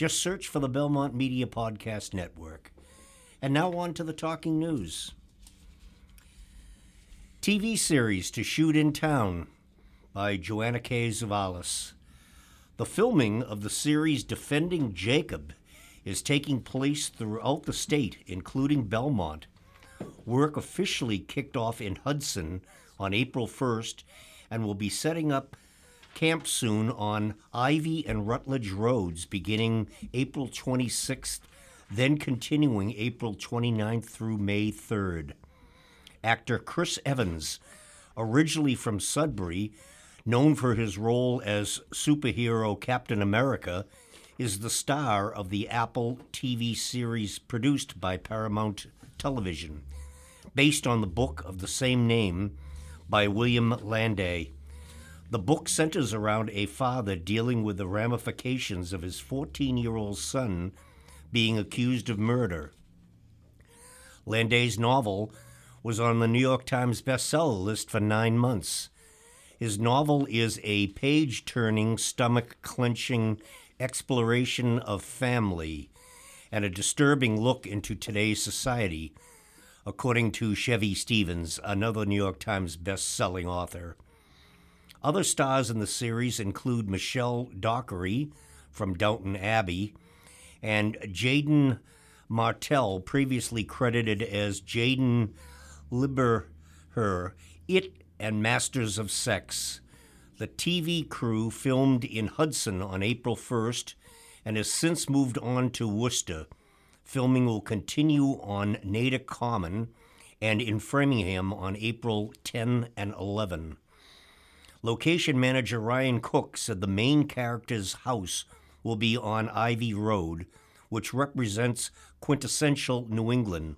Just search for the Belmont Media Podcast Network. And now on to the talking news. TV series to shoot in town by Joanna K. Tzouvelis. The filming of the series Defending Jacob is taking place throughout the state, including Belmont. Work officially kicked off in Hudson on April 1st and will be setting up camp soon on Ivy and Rutledge Roads beginning April 26th, then continuing April 29th through May 3rd. Actor Chris Evans, originally from Sudbury, known for his role as superhero Captain America, is the star of the Apple TV series produced by Paramount Television, based on the book of the same name by William Landay. The book centers around a father dealing with the ramifications of his 14 year old son being accused of murder. Landay's novel was on the New York Times bestseller list for nine months. His novel is a page turning, stomach clenching exploration of family and a disturbing look into today's society, according to Chevy Stevens, another New York Times best-selling author. Other stars in the series include Michelle Dockery from Downton Abbey and Jaeden Martell, previously credited as Jaeden Lieberher, It and Masters of Sex. The TV crew filmed in Hudson on April 1st and has since moved on to Worcester. Filming will continue on Natick Common and in Framingham on April 10 and 11. Location manager Ryan Cook said the main character's house will be on Ivy Road, which represents quintessential New England.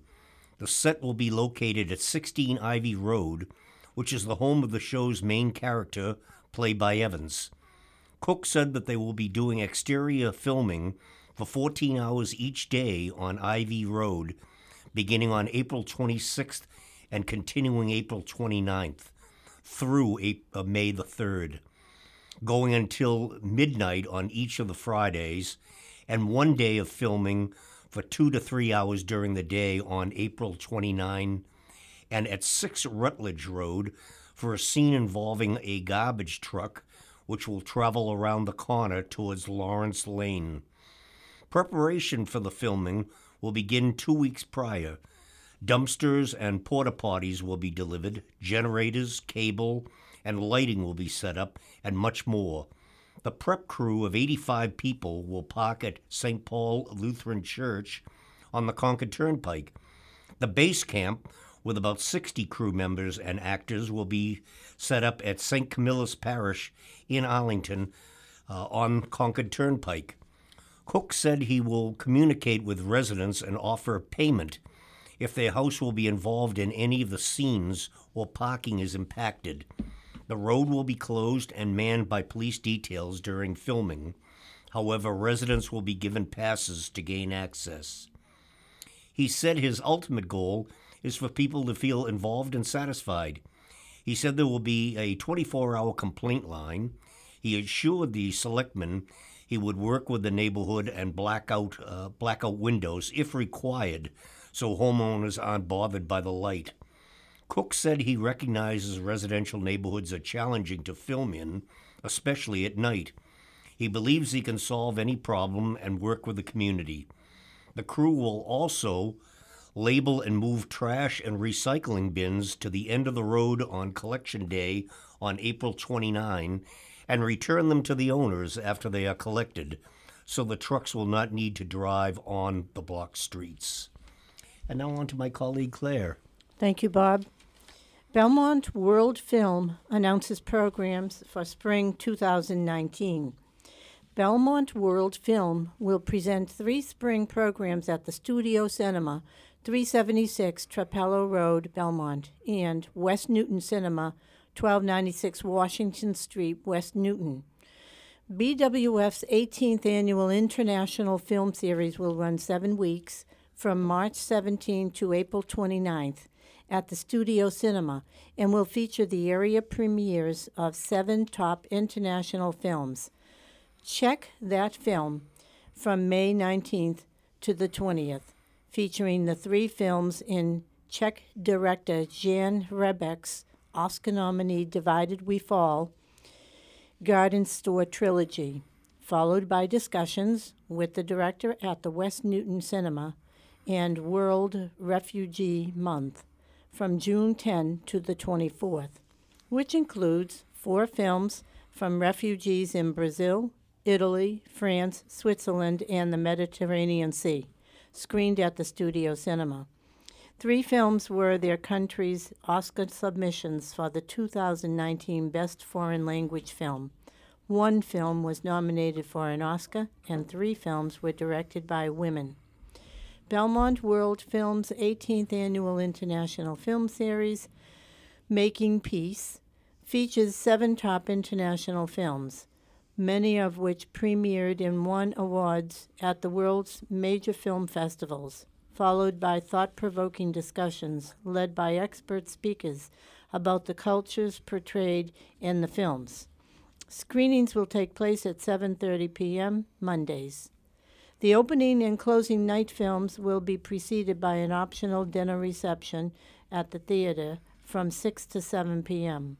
The set will be located at 16 Ivy Road, which is the home of the show's main character, played by Evans. Cook said that they will be doing exterior filming for 14 hours each day on Ivy Road, beginning on April 26th and continuing April 29th through April, uh, May the 3rd, going until midnight on each of the Fridays, and one day of filming for two to three hours during the day on April 29, and at 6 Rutledge Road for a scene involving a garbage truck which will travel around the corner towards Lawrence Lane. Preparation for the filming will begin two weeks prior Dumpsters and porta potties will be delivered, generators, cable, and lighting will be set up, and much more. The prep crew of 85 people will park at St. Paul Lutheran Church on the Concord Turnpike. The base camp, with about 60 crew members and actors, will be set up at St. Camillus Parish in Arlington uh, on Concord Turnpike. Cook said he will communicate with residents and offer payment if their house will be involved in any of the scenes or parking is impacted. The road will be closed and manned by police details during filming. However, residents will be given passes to gain access. He said his ultimate goal is for people to feel involved and satisfied. He said there will be a 24 hour complaint line. He assured the selectmen he would work with the neighborhood and black out, uh, black out windows if required so homeowners aren't bothered by the light. Cook said he recognizes residential neighborhoods are challenging to film in, especially at night. He believes he can solve any problem and work with the community. The crew will also label and move trash and recycling bins to the end of the road on collection day on April 29 and return them to the owners after they are collected so the trucks will not need to drive on the block streets. And now on to my colleague Claire. Thank you, Bob. Belmont World Film announces programs for spring 2019. Belmont World Film will present three spring programs at the Studio Cinema, 376 Trapello Road, Belmont, and West Newton Cinema, 1296 Washington Street, West Newton. BWF's 18th annual International Film Series will run seven weeks from March 17 to April 29th at the Studio Cinema and will feature the area premieres of seven top international films. Czech That Film from May 19th to the 20th, featuring the three films in Czech director Jan Hrebejk's Oscar nominee Divided We Fall Garden Store trilogy, followed by discussions with the director at the West Newton Cinema and World Refugee Month from June 10 to the 24th, which includes four films from refugees in Brazil, Italy, France, Switzerland, and the Mediterranean Sea, screened at the Studio Cinema. Three films were their country's Oscar submissions for the 2019 Best Foreign Language Film. One film was nominated for an Oscar, and three films were directed by women. Belmont World Film's 18th Annual International Film Series, Making Peace, features seven top international films, many of which premiered and won awards at the world's major film festivals followed by thought provoking discussions led by expert speakers about the cultures portrayed in the films. Screenings will take place at 7:30 p.m. Mondays. The opening and closing night films will be preceded by an optional dinner reception at the theater from 6 to 7 p.m.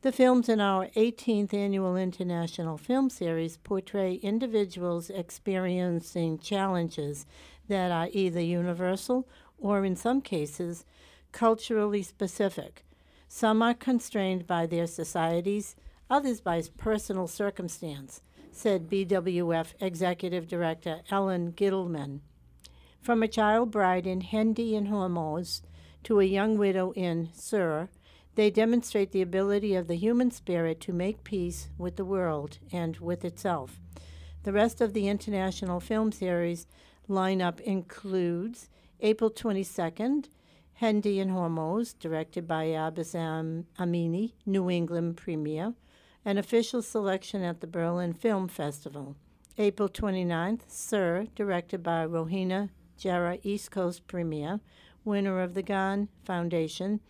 The films in our 18th annual International Film Series portray individuals experiencing challenges that are either universal or, in some cases, culturally specific. Some are constrained by their societies, others by personal circumstance, said BWF Executive Director Ellen Gittleman. From a child bride in Hendi and Hormoz to a young widow in Sir, they demonstrate the ability of the human spirit to make peace with the world and with itself. The rest of the international film series lineup includes April 22nd, Hendi and Hormoz, directed by Abbas Amini, New England premiere, an official selection at the Berlin Film Festival. April 29th, Sir, directed by Rohena Gera, East Coast premiere, winner of the Gan Foundation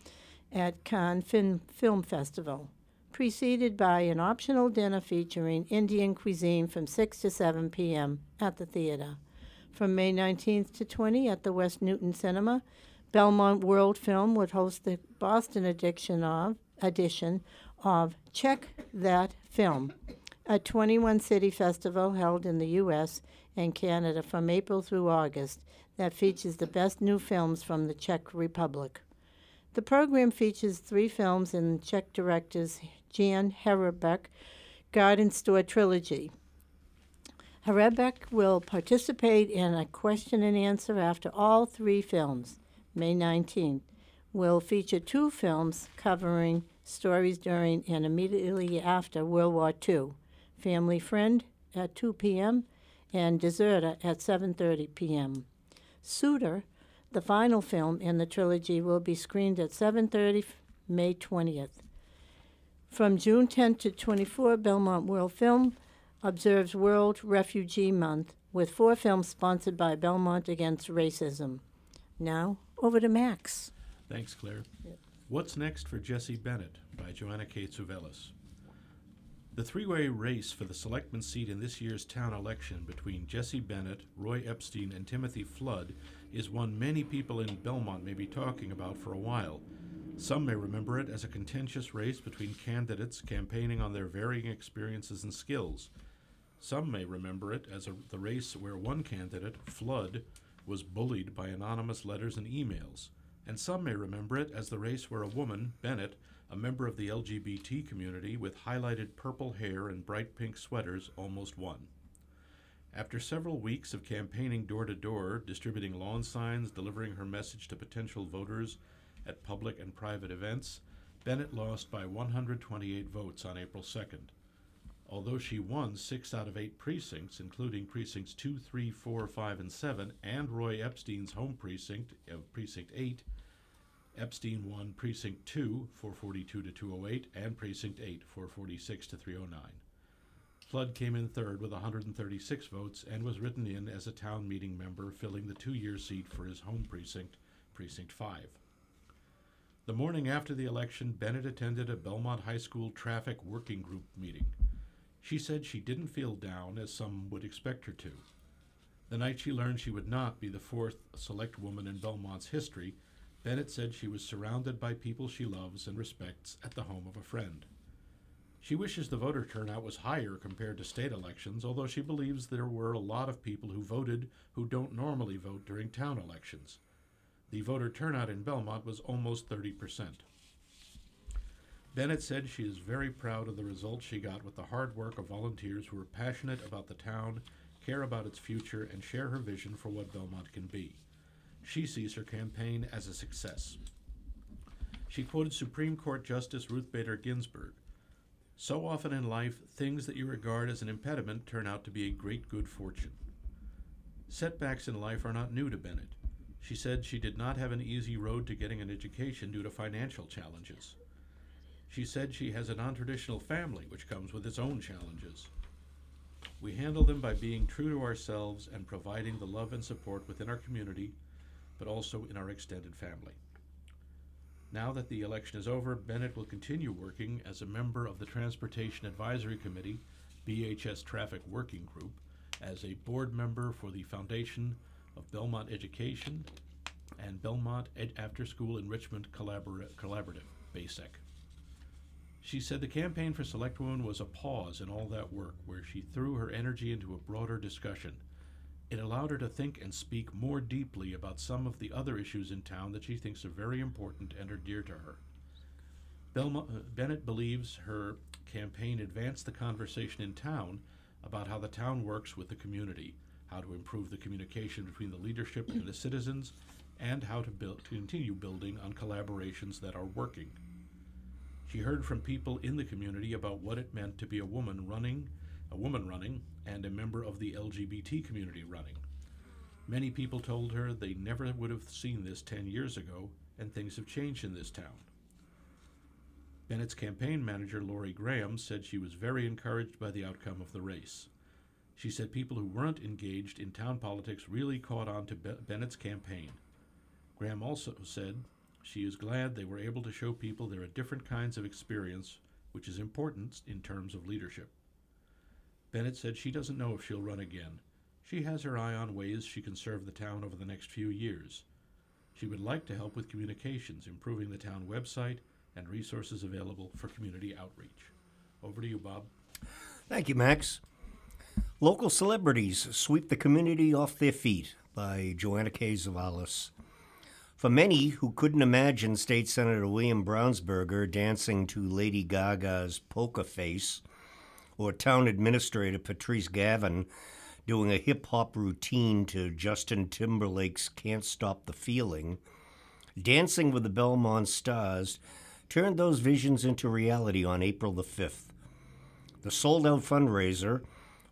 at Cannes Film, Film Festival, preceded by an optional dinner featuring Indian cuisine from 6 to 7 p.m. at the theater from May 19th to 20 at the West Newton Cinema. Belmont World Film would host the Boston edition of edition of Czech That Film, a 21 city festival held in the US and Canada from April through August that features the best new films from the Czech Republic. The program features three films in Czech directors Jan Hrebejk Garden Store Trilogy. Hrebejk will participate in a question and answer after all three films. May 19th will feature two films covering stories during and immediately after World War II. Family Friend at 2 p.m. and Deserter at 7:30 p.m. Suitor, the final film in the trilogy, will be screened at 7:30 May 20th. From June 10 to 24, Belmont World Film observes World Refugee Month with four films sponsored by Belmont Against Racism. Now, over to Max. Thanks, Claire. What's Next for Jesse Bennett by Joanna K. Tzouvelis. The three way race for the selectman seat in this year's town election between Jesse Bennett, Roy Epstein, and Timothy Flood is one many people in Belmont may be talking about for a while. Some may remember it as a contentious race between candidates campaigning on their varying experiences and skills. Some may remember it as a, the race where one candidate, Flood, was bullied by anonymous letters and emails. And some may remember it as the race where a woman, Bennett, a member of the LGBT community with highlighted purple hair and bright pink sweaters, almost won. After several weeks of campaigning door to door, distributing lawn signs, delivering her message to potential voters at public and private events, Bennett lost by 128 votes on April 2nd. Although she won six out of eight precincts, including precincts 2, 3, 4, 5, and 7, and Roy Epstein's home precinct of Precinct 8, Epstein won Precinct 2, 442 to 208, and Precinct 8, 446 to 309. Flood came in third with 136 votes and was written in as a town meeting member, filling the two year seat for his home precinct, Precinct 5. The morning after the election, Bennett attended a Belmont High School traffic working group meeting. She said she didn't feel down, as some would expect her to. The night she learned she would not be the fourth select woman in Belmont's history, Bennett said she was surrounded by people she loves and respects at the home of a friend. She wishes the voter turnout was higher compared to state elections, although she believes there were a lot of people who voted who don't normally vote during town elections. The voter turnout in Belmont was almost 30%. Bennett said she is very proud of the results she got with the hard work of volunteers who are passionate about the town, care about its future, and share her vision for what Belmont can be. She sees her campaign as a success. She quoted Supreme Court Justice Ruth Bader Ginsburg So often in life, things that you regard as an impediment turn out to be a great good fortune. Setbacks in life are not new to Bennett. She said she did not have an easy road to getting an education due to financial challenges. She said she has a non traditional family, which comes with its own challenges. We handle them by being true to ourselves and providing the love and support within our community, but also in our extended family. Now that the election is over, Bennett will continue working as a member of the Transportation Advisory Committee, BHS Traffic Working Group, as a board member for the Foundation of Belmont Education and Belmont Ed- After School Enrichment Collabora- Collaborative, BASEC. She said the campaign for Selectwoman was a pause in all that work, where she threw her energy into a broader discussion. It allowed her to think and speak more deeply about some of the other issues in town that she thinks are very important and are dear to her. Belmo- uh, Bennett believes her campaign advanced the conversation in town about how the town works with the community, how to improve the communication between the leadership and the citizens, and how to, build, to continue building on collaborations that are working. She heard from people in the community about what it meant to be a woman running, a woman running, and a member of the LGBT community running. Many people told her they never would have seen this 10 years ago, and things have changed in this town. Bennett's campaign manager, Lori Graham, said she was very encouraged by the outcome of the race. She said people who weren't engaged in town politics really caught on to Be- Bennett's campaign. Graham also said she is glad they were able to show people there are different kinds of experience, which is important in terms of leadership. Bennett said she doesn't know if she'll run again. She has her eye on ways she can serve the town over the next few years. She would like to help with communications, improving the town website, and resources available for community outreach. Over to you, Bob. Thank you, Max. Local celebrities sweep the community off their feet by Joanna K. Tzouvelis. For many who couldn't imagine State Senator William Brownsberger dancing to Lady Gaga's Poker Face, or Town Administrator Patrice Garvin doing a hip hop routine to Justin Timberlake's Can't Stop the Feeling, Dancing with the Belmont Stars turned those visions into reality on April the 5th. The sold out fundraiser,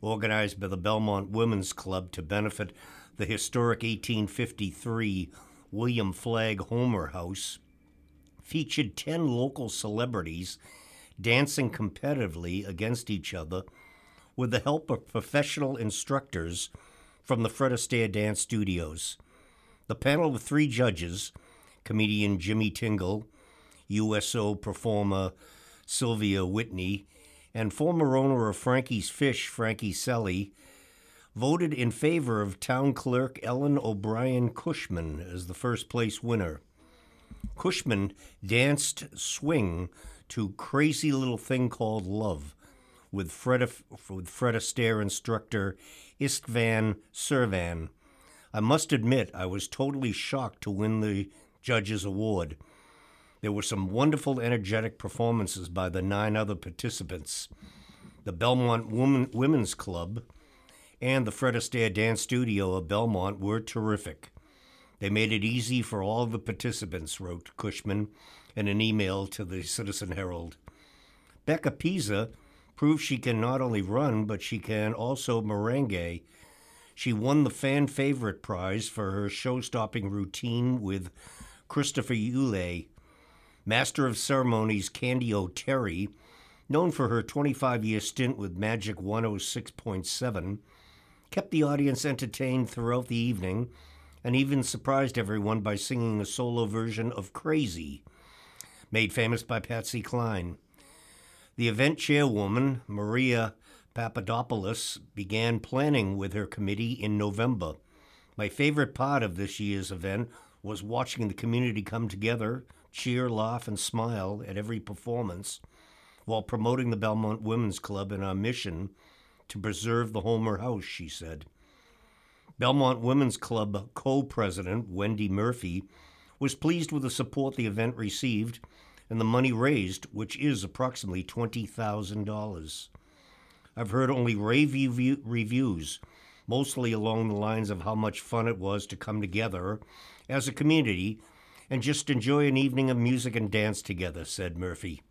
organized by the Belmont Women's Club to benefit the historic 1853 William Flagg Homer House, featured 10 local celebrities dancing competitively against each other with the help of professional instructors from the Fred Astaire Dance Studios. The panel of three judges, comedian Jimmy Tingle, USO performer Sylvia Whitney, and former owner of Frankie's Fish, Frankie Selly, voted in favor of town clerk Ellen O'Brien Cushman as the first place winner. Cushman danced swing to Crazy Little Thing Called Love with Fred, with Fred Astaire instructor Istvan Servan. I must admit, I was totally shocked to win the judges' award. There were some wonderful, energetic performances by the nine other participants. The Belmont Woman, Women's Club and the Fred Astaire Dance Studio of Belmont were terrific. They made it easy for all the participants, wrote Cushman in an email to the Citizen Herald. Becca Pisa proves she can not only run, but she can also merengue. She won the fan favorite prize for her show stopping routine with Christopher Uele. Master of Ceremonies Candy O'Terry, known for her 25 year stint with Magic 106.7, kept the audience entertained throughout the evening and even surprised everyone by singing a solo version of Crazy, made famous by Patsy Cline. The event chairwoman, Maria Papadopoulos, began planning with her committee in November. My favorite part of this year's event was watching the community come together, cheer, laugh, and smile at every performance while promoting the Belmont Women's Club and our mission to preserve the Homer House, she said. Belmont Women's Club co president Wendy Murphy was pleased with the support the event received and the money raised, which is approximately $20,000. I've heard only rave review- reviews, mostly along the lines of how much fun it was to come together as a community and just enjoy an evening of music and dance together, said Murphy.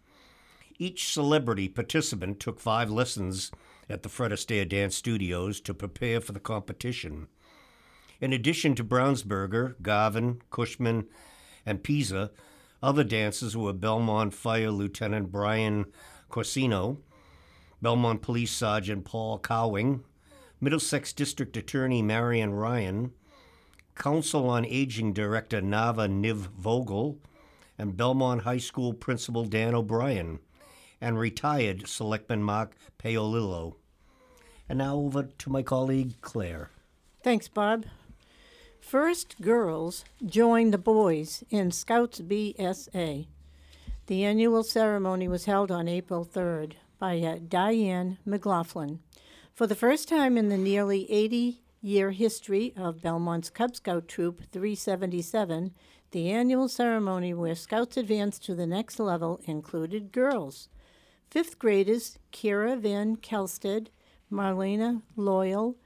Each celebrity participant took five lessons at the Fred Astaire Dance Studios to prepare for the competition. In addition to Brownsberger, Garvin, Cushman, and Pisa, other dancers were Belmont Fire Lieutenant Brian Corsino, Belmont Police Sergeant Paul Cowing, Middlesex District Attorney Marian Ryan, Council on Aging Director Nava Niv Vogel, and Belmont High School Principal Dan O'Brien, and retired Selectman Mark Paolillo. And now over to my colleague Claire. Thanks, Bob. First girls joined the boys in Scouts BSA. The annual ceremony was held on April 3rd by uh, Diane McLaughlin. For the first time in the nearly 80 year history of Belmont's Cub Scout Troop 377, the annual ceremony where Scouts advanced to the next level included girls. Fifth graders Kira Van Kelsted, Marlena Loyal,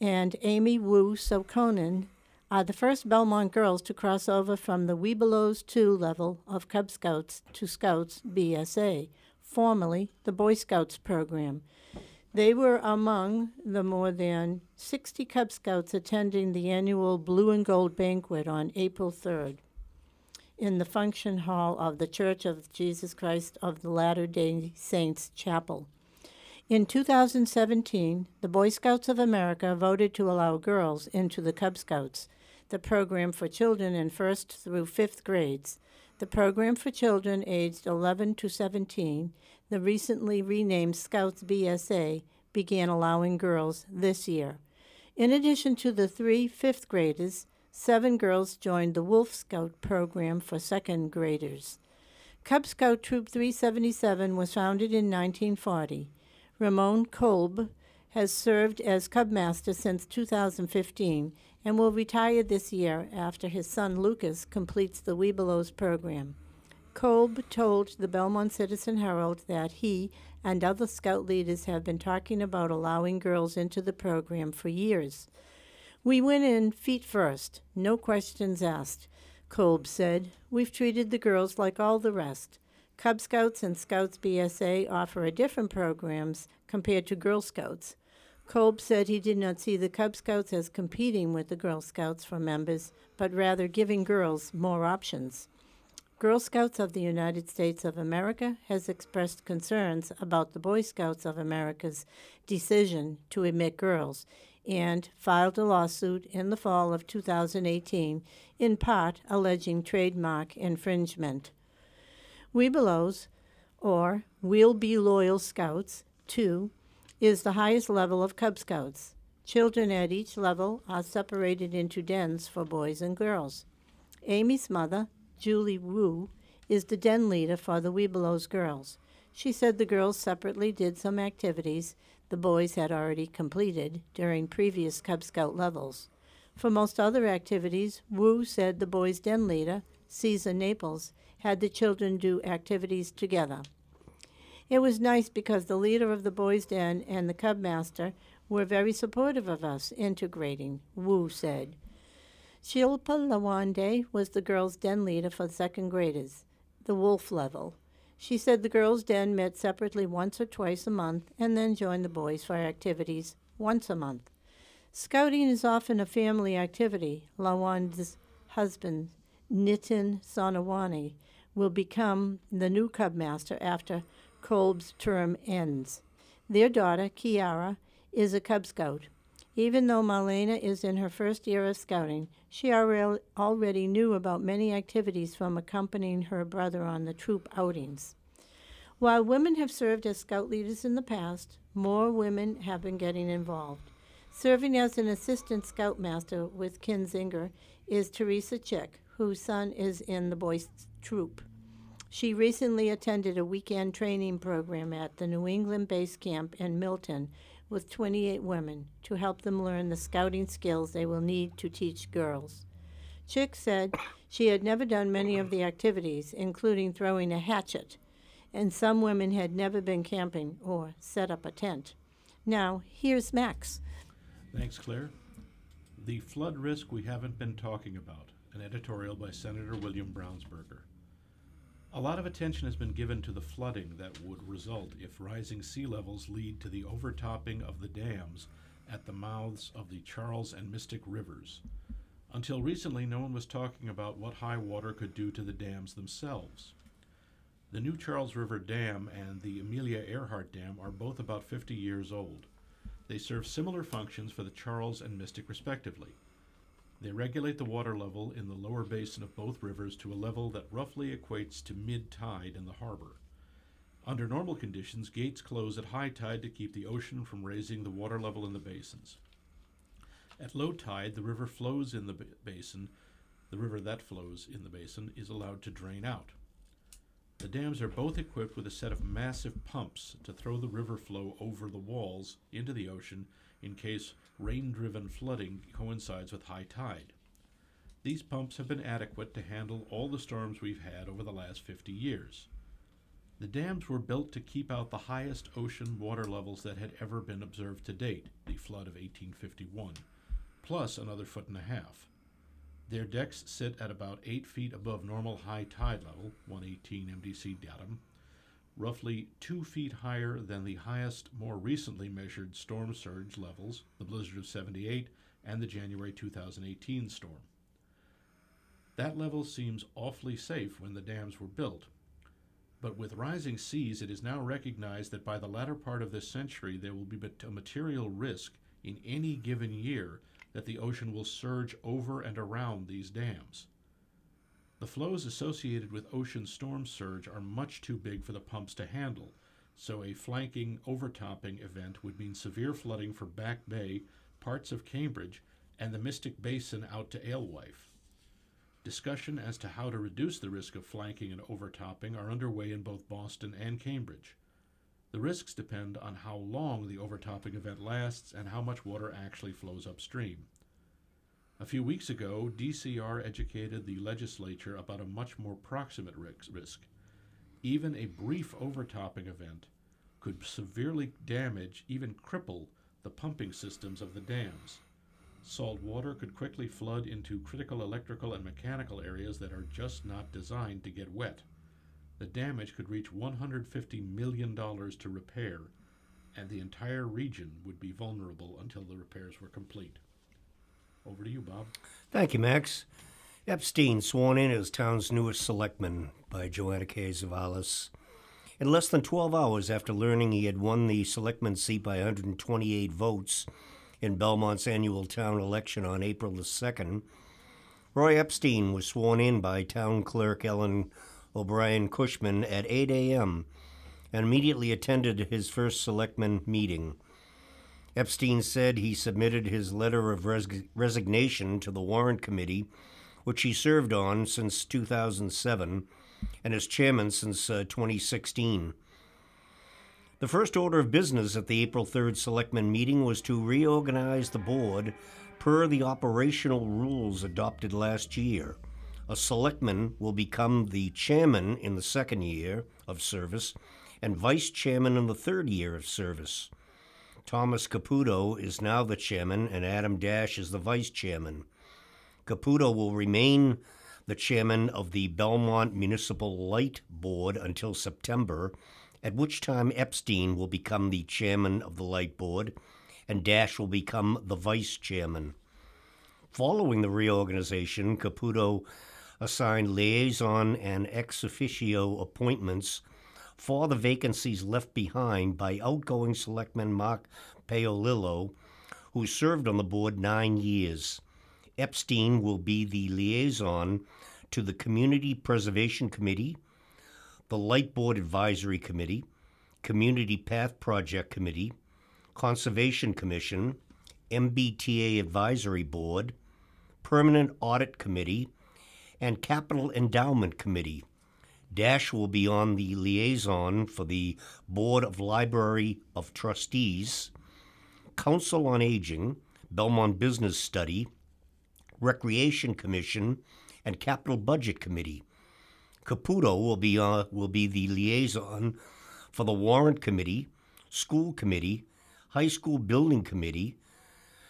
and Amy Wu Sokonen are the first Belmont girls to cross over from the Webelos 2 level of Cub Scouts to Scouts BSA, formerly the Boy Scouts program. They were among the more than 60 Cub Scouts attending the annual Blue and Gold banquet on April 3rd in the function hall of the Church of Jesus Christ of the Latter day Saints Chapel. In 2017, the Boy Scouts of America voted to allow girls into the Cub Scouts, the program for children in first through fifth grades. The program for children aged 11 to 17, the recently renamed Scouts BSA, began allowing girls this year. In addition to the three fifth graders, seven girls joined the Wolf Scout program for second graders. Cub Scout Troop 377 was founded in 1940. Ramon Kolb has served as Cub Master since 2015 and will retire this year after his son Lucas completes the Webelos program. Kolb told the Belmont Citizen Herald that he and other scout leaders have been talking about allowing girls into the program for years. We went in feet first, no questions asked, Kolb said. We've treated the girls like all the rest. Cub Scouts and Scouts BSA offer a different programs compared to Girl Scouts. Kolb said he did not see the Cub Scouts as competing with the Girl Scouts for members, but rather giving girls more options. Girl Scouts of the United States of America has expressed concerns about the Boy Scouts of America's decision to admit girls and filed a lawsuit in the fall of 2018, in part alleging trademark infringement. Webelos, or We'll Be Loyal Scouts, 2, is the highest level of Cub Scouts. Children at each level are separated into dens for boys and girls. Amy's mother, Julie Wu, is the den leader for the Webelos girls. She said the girls separately did some activities the boys had already completed during previous Cub Scout levels. For most other activities, Wu said the boys' den leader, Caesar Naples, had the children do activities together. It was nice because the leader of the boys' den and the cub master were very supportive of us integrating, Wu said. Shilpa Lawande was the girls' den leader for second graders, the wolf level. She said the girls' den met separately once or twice a month and then joined the boys for activities once a month. Scouting is often a family activity. Lawande's husband, Nitin Sonawani, will become the new Cub Master after Kolb's term ends. Their daughter, Kiara, is a Cub Scout. Even though Marlena is in her first year of scouting, she already knew about many activities from accompanying her brother on the troop outings. While women have served as scout leaders in the past, more women have been getting involved. Serving as an assistant scoutmaster with Kinzinger is Teresa Chick, whose son is in the boys' Troop. She recently attended a weekend training program at the New England Base Camp in Milton with 28 women to help them learn the scouting skills they will need to teach girls. Chick said she had never done many of the activities, including throwing a hatchet, and some women had never been camping or set up a tent. Now, here's Max. Thanks, Claire. The flood risk we haven't been talking about, an editorial by Senator William Brownsberger. A lot of attention has been given to the flooding that would result if rising sea levels lead to the overtopping of the dams at the mouths of the Charles and Mystic rivers. Until recently, no one was talking about what high water could do to the dams themselves. The new Charles River Dam and the Amelia Earhart Dam are both about 50 years old. They serve similar functions for the Charles and Mystic, respectively. They regulate the water level in the lower basin of both rivers to a level that roughly equates to mid tide in the harbor. Under normal conditions, gates close at high tide to keep the ocean from raising the water level in the basins. At low tide, the river flows in the basin. The river that flows in the basin is allowed to drain out. The dams are both equipped with a set of massive pumps to throw the river flow over the walls into the ocean in case rain driven flooding coincides with high tide. These pumps have been adequate to handle all the storms we've had over the last 50 years. The dams were built to keep out the highest ocean water levels that had ever been observed to date, the flood of 1851, plus another foot and a half. Their decks sit at about 8 feet above normal high tide level, 118 MDC datum, roughly 2 feet higher than the highest more recently measured storm surge levels, the blizzard of 78 and the January 2018 storm. That level seems awfully safe when the dams were built. But with rising seas, it is now recognized that by the latter part of this century, there will be a material risk in any given year that the ocean will surge over and around these dams. The flows associated with ocean storm surge are much too big for the pumps to handle, so a flanking overtopping event would mean severe flooding for Back Bay, parts of Cambridge, and the Mystic Basin out to Alewife. Discussion as to how to reduce the risk of flanking and overtopping are underway in both Boston and Cambridge. The risks depend on how long the overtopping event lasts and how much water actually flows upstream. A few weeks ago, DCR educated the legislature about a much more proximate risk. Even a brief overtopping event could severely damage, even cripple, the pumping systems of the dams. Salt water could quickly flood into critical electrical and mechanical areas that are just not designed to get wet. The damage could reach $150 million to repair, and the entire region would be vulnerable until the repairs were complete. Over to you, Bob. Thank you, Max. Epstein sworn in as town's newest selectman by Joanna K. Tzouvelis. In less than 12 hours after learning he had won the selectman seat by 128 votes in Belmont's annual town election on April the 2nd, Roy Epstein was sworn in by town clerk Ellen O'Brien Cushman at 8 a.m. and immediately attended his first selectman meeting. Epstein said he submitted his letter of res- resignation to the Warrant Committee, which he served on since 2007 and as chairman since uh, 2016. The first order of business at the April 3rd Selectmen meeting was to reorganize the board per the operational rules adopted last year. A selectman will become the chairman in the second year of service and vice chairman in the third year of service. Thomas Caputo is now the chairman and Adam Dash is the vice chairman. Caputo will remain the chairman of the Belmont Municipal Light Board until September, at which time Epstein will become the chairman of the Light Board and Dash will become the vice chairman. Following the reorganization, Caputo assigned liaison and ex officio appointments for the vacancies left behind by outgoing selectman Mark Paolillo, who served on the board nine years. Epstein will be the liaison to the Community Preservation Committee, the Light Board Advisory Committee, Community Path Project Committee, Conservation Commission, MBTA Advisory Board, Permanent Audit Committee, and Capital Endowment Committee. Dash will be on the liaison for the Board of Library of Trustees, Council on Aging, Belmont Business Study, Recreation Commission, and Capital Budget Committee. Caputo will be uh, will be the liaison for the Warrant Committee, School Committee, High School Building Committee,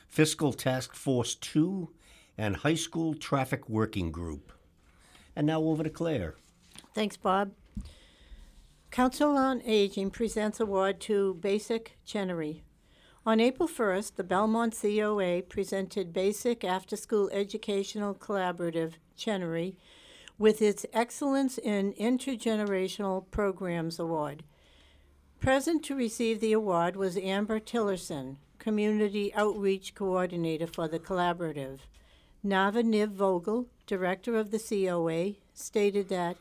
Fiscal Task Force 2, and High School Traffic Working Group. And now over to Claire. Thanks, Bob. Council on Aging presents award to BASEC Chenery. On April 1st, the Belmont COA presented BASEC After School Educational Collaborative Chenery with its Excellence in Intergenerational Programs Award. Present to receive the award was Amber Tillerson, Community Outreach Coordinator for the collaborative. Nava Niv Vogel, Director of the COA, stated that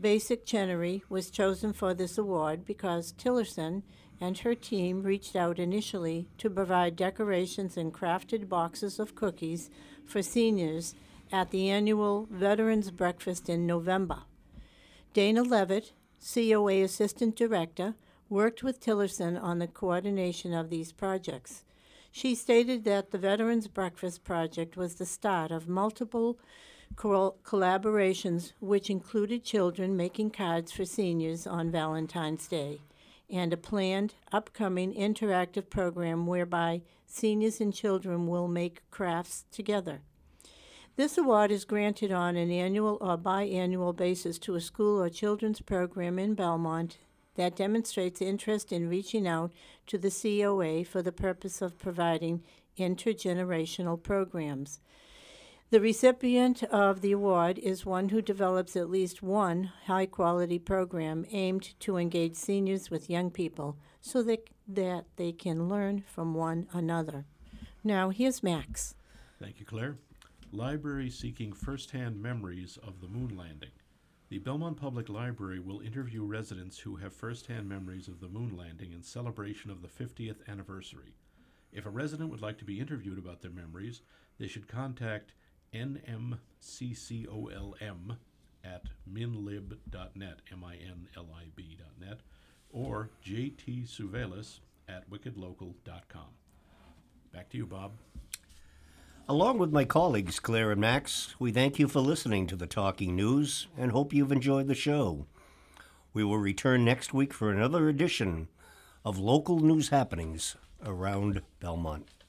BASEC Chenery was chosen for this award because Tillerson and her team reached out initially to provide decorations and crafted boxes of cookies for seniors at the annual Veterans Breakfast in November. Dana Levitt, COA Assistant Director, worked with Tillerson on the coordination of these projects. She stated that the Veterans Breakfast Project was the start of multiple co- collaborations, which included children making cards for seniors on Valentine's Day, and a planned upcoming interactive program whereby seniors and children will make crafts together. This award is granted on an annual or biannual basis to a school or children's program in Belmont that demonstrates interest in reaching out to the COA for the purpose of providing intergenerational programs. The recipient of the award is one who develops at least one high quality program aimed to engage seniors with young people so that, that they can learn from one another. Now, here's Max. Thank you, Claire. Library seeking first-hand memories of the moon landing. The Belmont Public Library will interview residents who have first-hand memories of the moon landing in celebration of the 50th anniversary. If a resident would like to be interviewed about their memories, they should contact nmccolm at minlib.net, M-I-N-L-I-B.net, or jtsuvelis at wickedlocal.com. Back to you, Bob. Along with my colleagues, Claire and Max, we thank you for listening to the Talking News and hope you've enjoyed the show. We will return next week for another edition of local news happenings around Belmont.